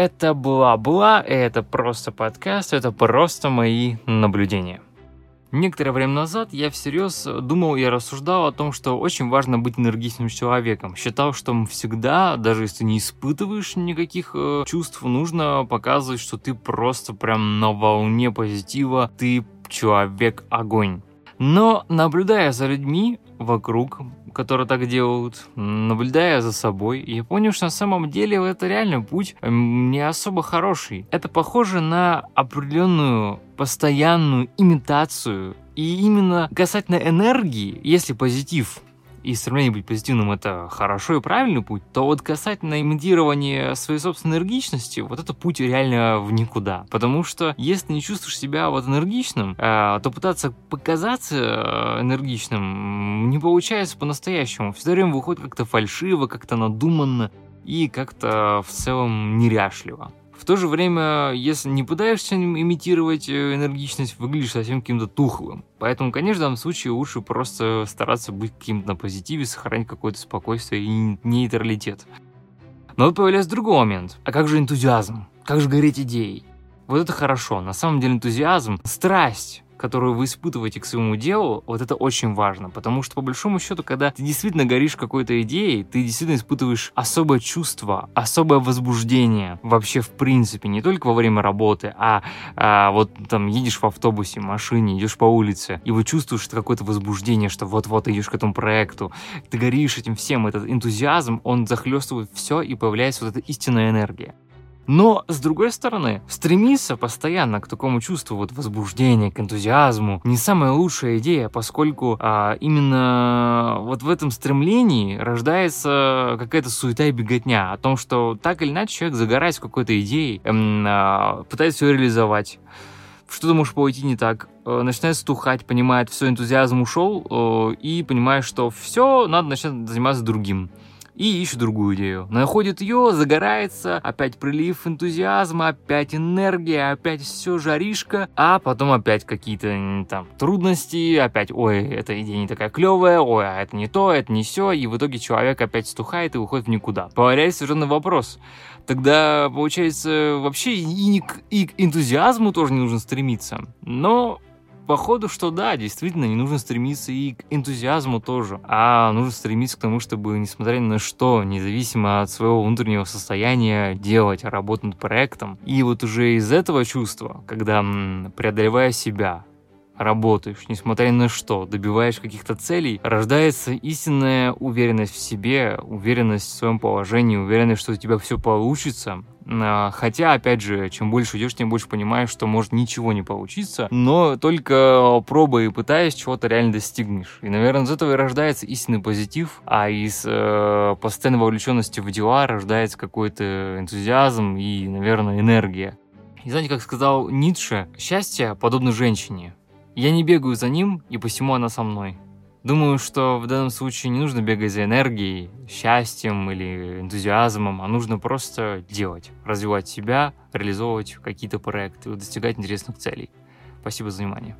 Это была-была, это просто подкаст, это просто мои наблюдения. Некоторое время назад я всерьез думал и рассуждал о том, что очень важно быть энергичным человеком. Считал, что всегда, даже если не испытываешь никаких э, чувств, нужно показывать, что ты просто прям на волне позитива, ты человек-огонь. Но наблюдая за людьми вокруг, которые так делают, наблюдая за собой, я понял, что на самом деле это реально путь не особо хороший. Это похоже на определенную постоянную имитацию. И именно касательно энергии, если позитив и стремление быть позитивным это хорошо и правильный путь, то вот касательно имитирования своей собственной энергичности, вот это путь реально в никуда. Потому что если не чувствуешь себя вот энергичным, э, то пытаться показаться э, энергичным не получается по-настоящему. Все время выходит как-то фальшиво, как-то надуманно и как-то в целом неряшливо. В то же время, если не пытаешься имитировать э, энергичность, выглядишь совсем каким-то тухлым. Поэтому, конечно, в данном случае лучше просто стараться быть каким-то на позитиве, сохранить какое-то спокойствие и нейтралитет. Но вот появляется другой момент. А как же энтузиазм? Как же гореть идеей? Вот это хорошо. На самом деле энтузиазм, страсть, которую вы испытываете к своему делу, вот это очень важно, потому что по большому счету, когда ты действительно горишь какой-то идеей, ты действительно испытываешь особое чувство, особое возбуждение вообще в принципе, не только во время работы, а, а вот там едешь в автобусе, машине, идешь по улице, и вы чувствуешь какое-то возбуждение, что вот-вот идешь к этому проекту, ты горишь этим всем, этот энтузиазм, он захлестывает все, и появляется вот эта истинная энергия. Но, с другой стороны, стремиться постоянно к такому чувству вот возбуждения, к энтузиазму не самая лучшая идея, поскольку а, именно вот в этом стремлении рождается какая-то суета и беготня о том, что так или иначе человек загорает в какой-то идеей, эм, а, пытается ее реализовать. Что-то может пойти не так, э, начинает стухать, понимает, все, энтузиазм ушел, э, и понимает, что все, надо начать заниматься другим и ищет другую идею. Находит ее, загорается, опять прилив энтузиазма, опять энергия, опять все жаришка, а потом опять какие-то там трудности, опять, ой, эта идея не такая клевая, ой, а это не то, это не все, и в итоге человек опять стухает и уходит в никуда. Появляется совершенно вопрос. Тогда, получается, вообще и, не и к энтузиазму тоже не нужно стремиться. Но Походу, что да, действительно, не нужно стремиться и к энтузиазму тоже, а нужно стремиться к тому, чтобы, несмотря ни на что, независимо от своего внутреннего состояния, делать, работать над проектом. И вот уже из этого чувства, когда преодолевая себя, работаешь, несмотря ни на что, добиваешь каких-то целей, рождается истинная уверенность в себе, уверенность в своем положении, уверенность, что у тебя все получится, Хотя, опять же, чем больше идешь, тем больше понимаешь, что может ничего не получиться, но только пробуя и пытаясь, чего-то реально достигнешь. И, наверное, из этого и рождается истинный позитив, а из э, постоянной вовлеченности в дела рождается какой-то энтузиазм и, наверное, энергия. И знаете, как сказал Ницше, счастье подобно женщине. Я не бегаю за ним, и посему она со мной. Думаю, что в данном случае не нужно бегать за энергией, счастьем или энтузиазмом, а нужно просто делать, развивать себя, реализовывать какие-то проекты, достигать интересных целей. Спасибо за внимание.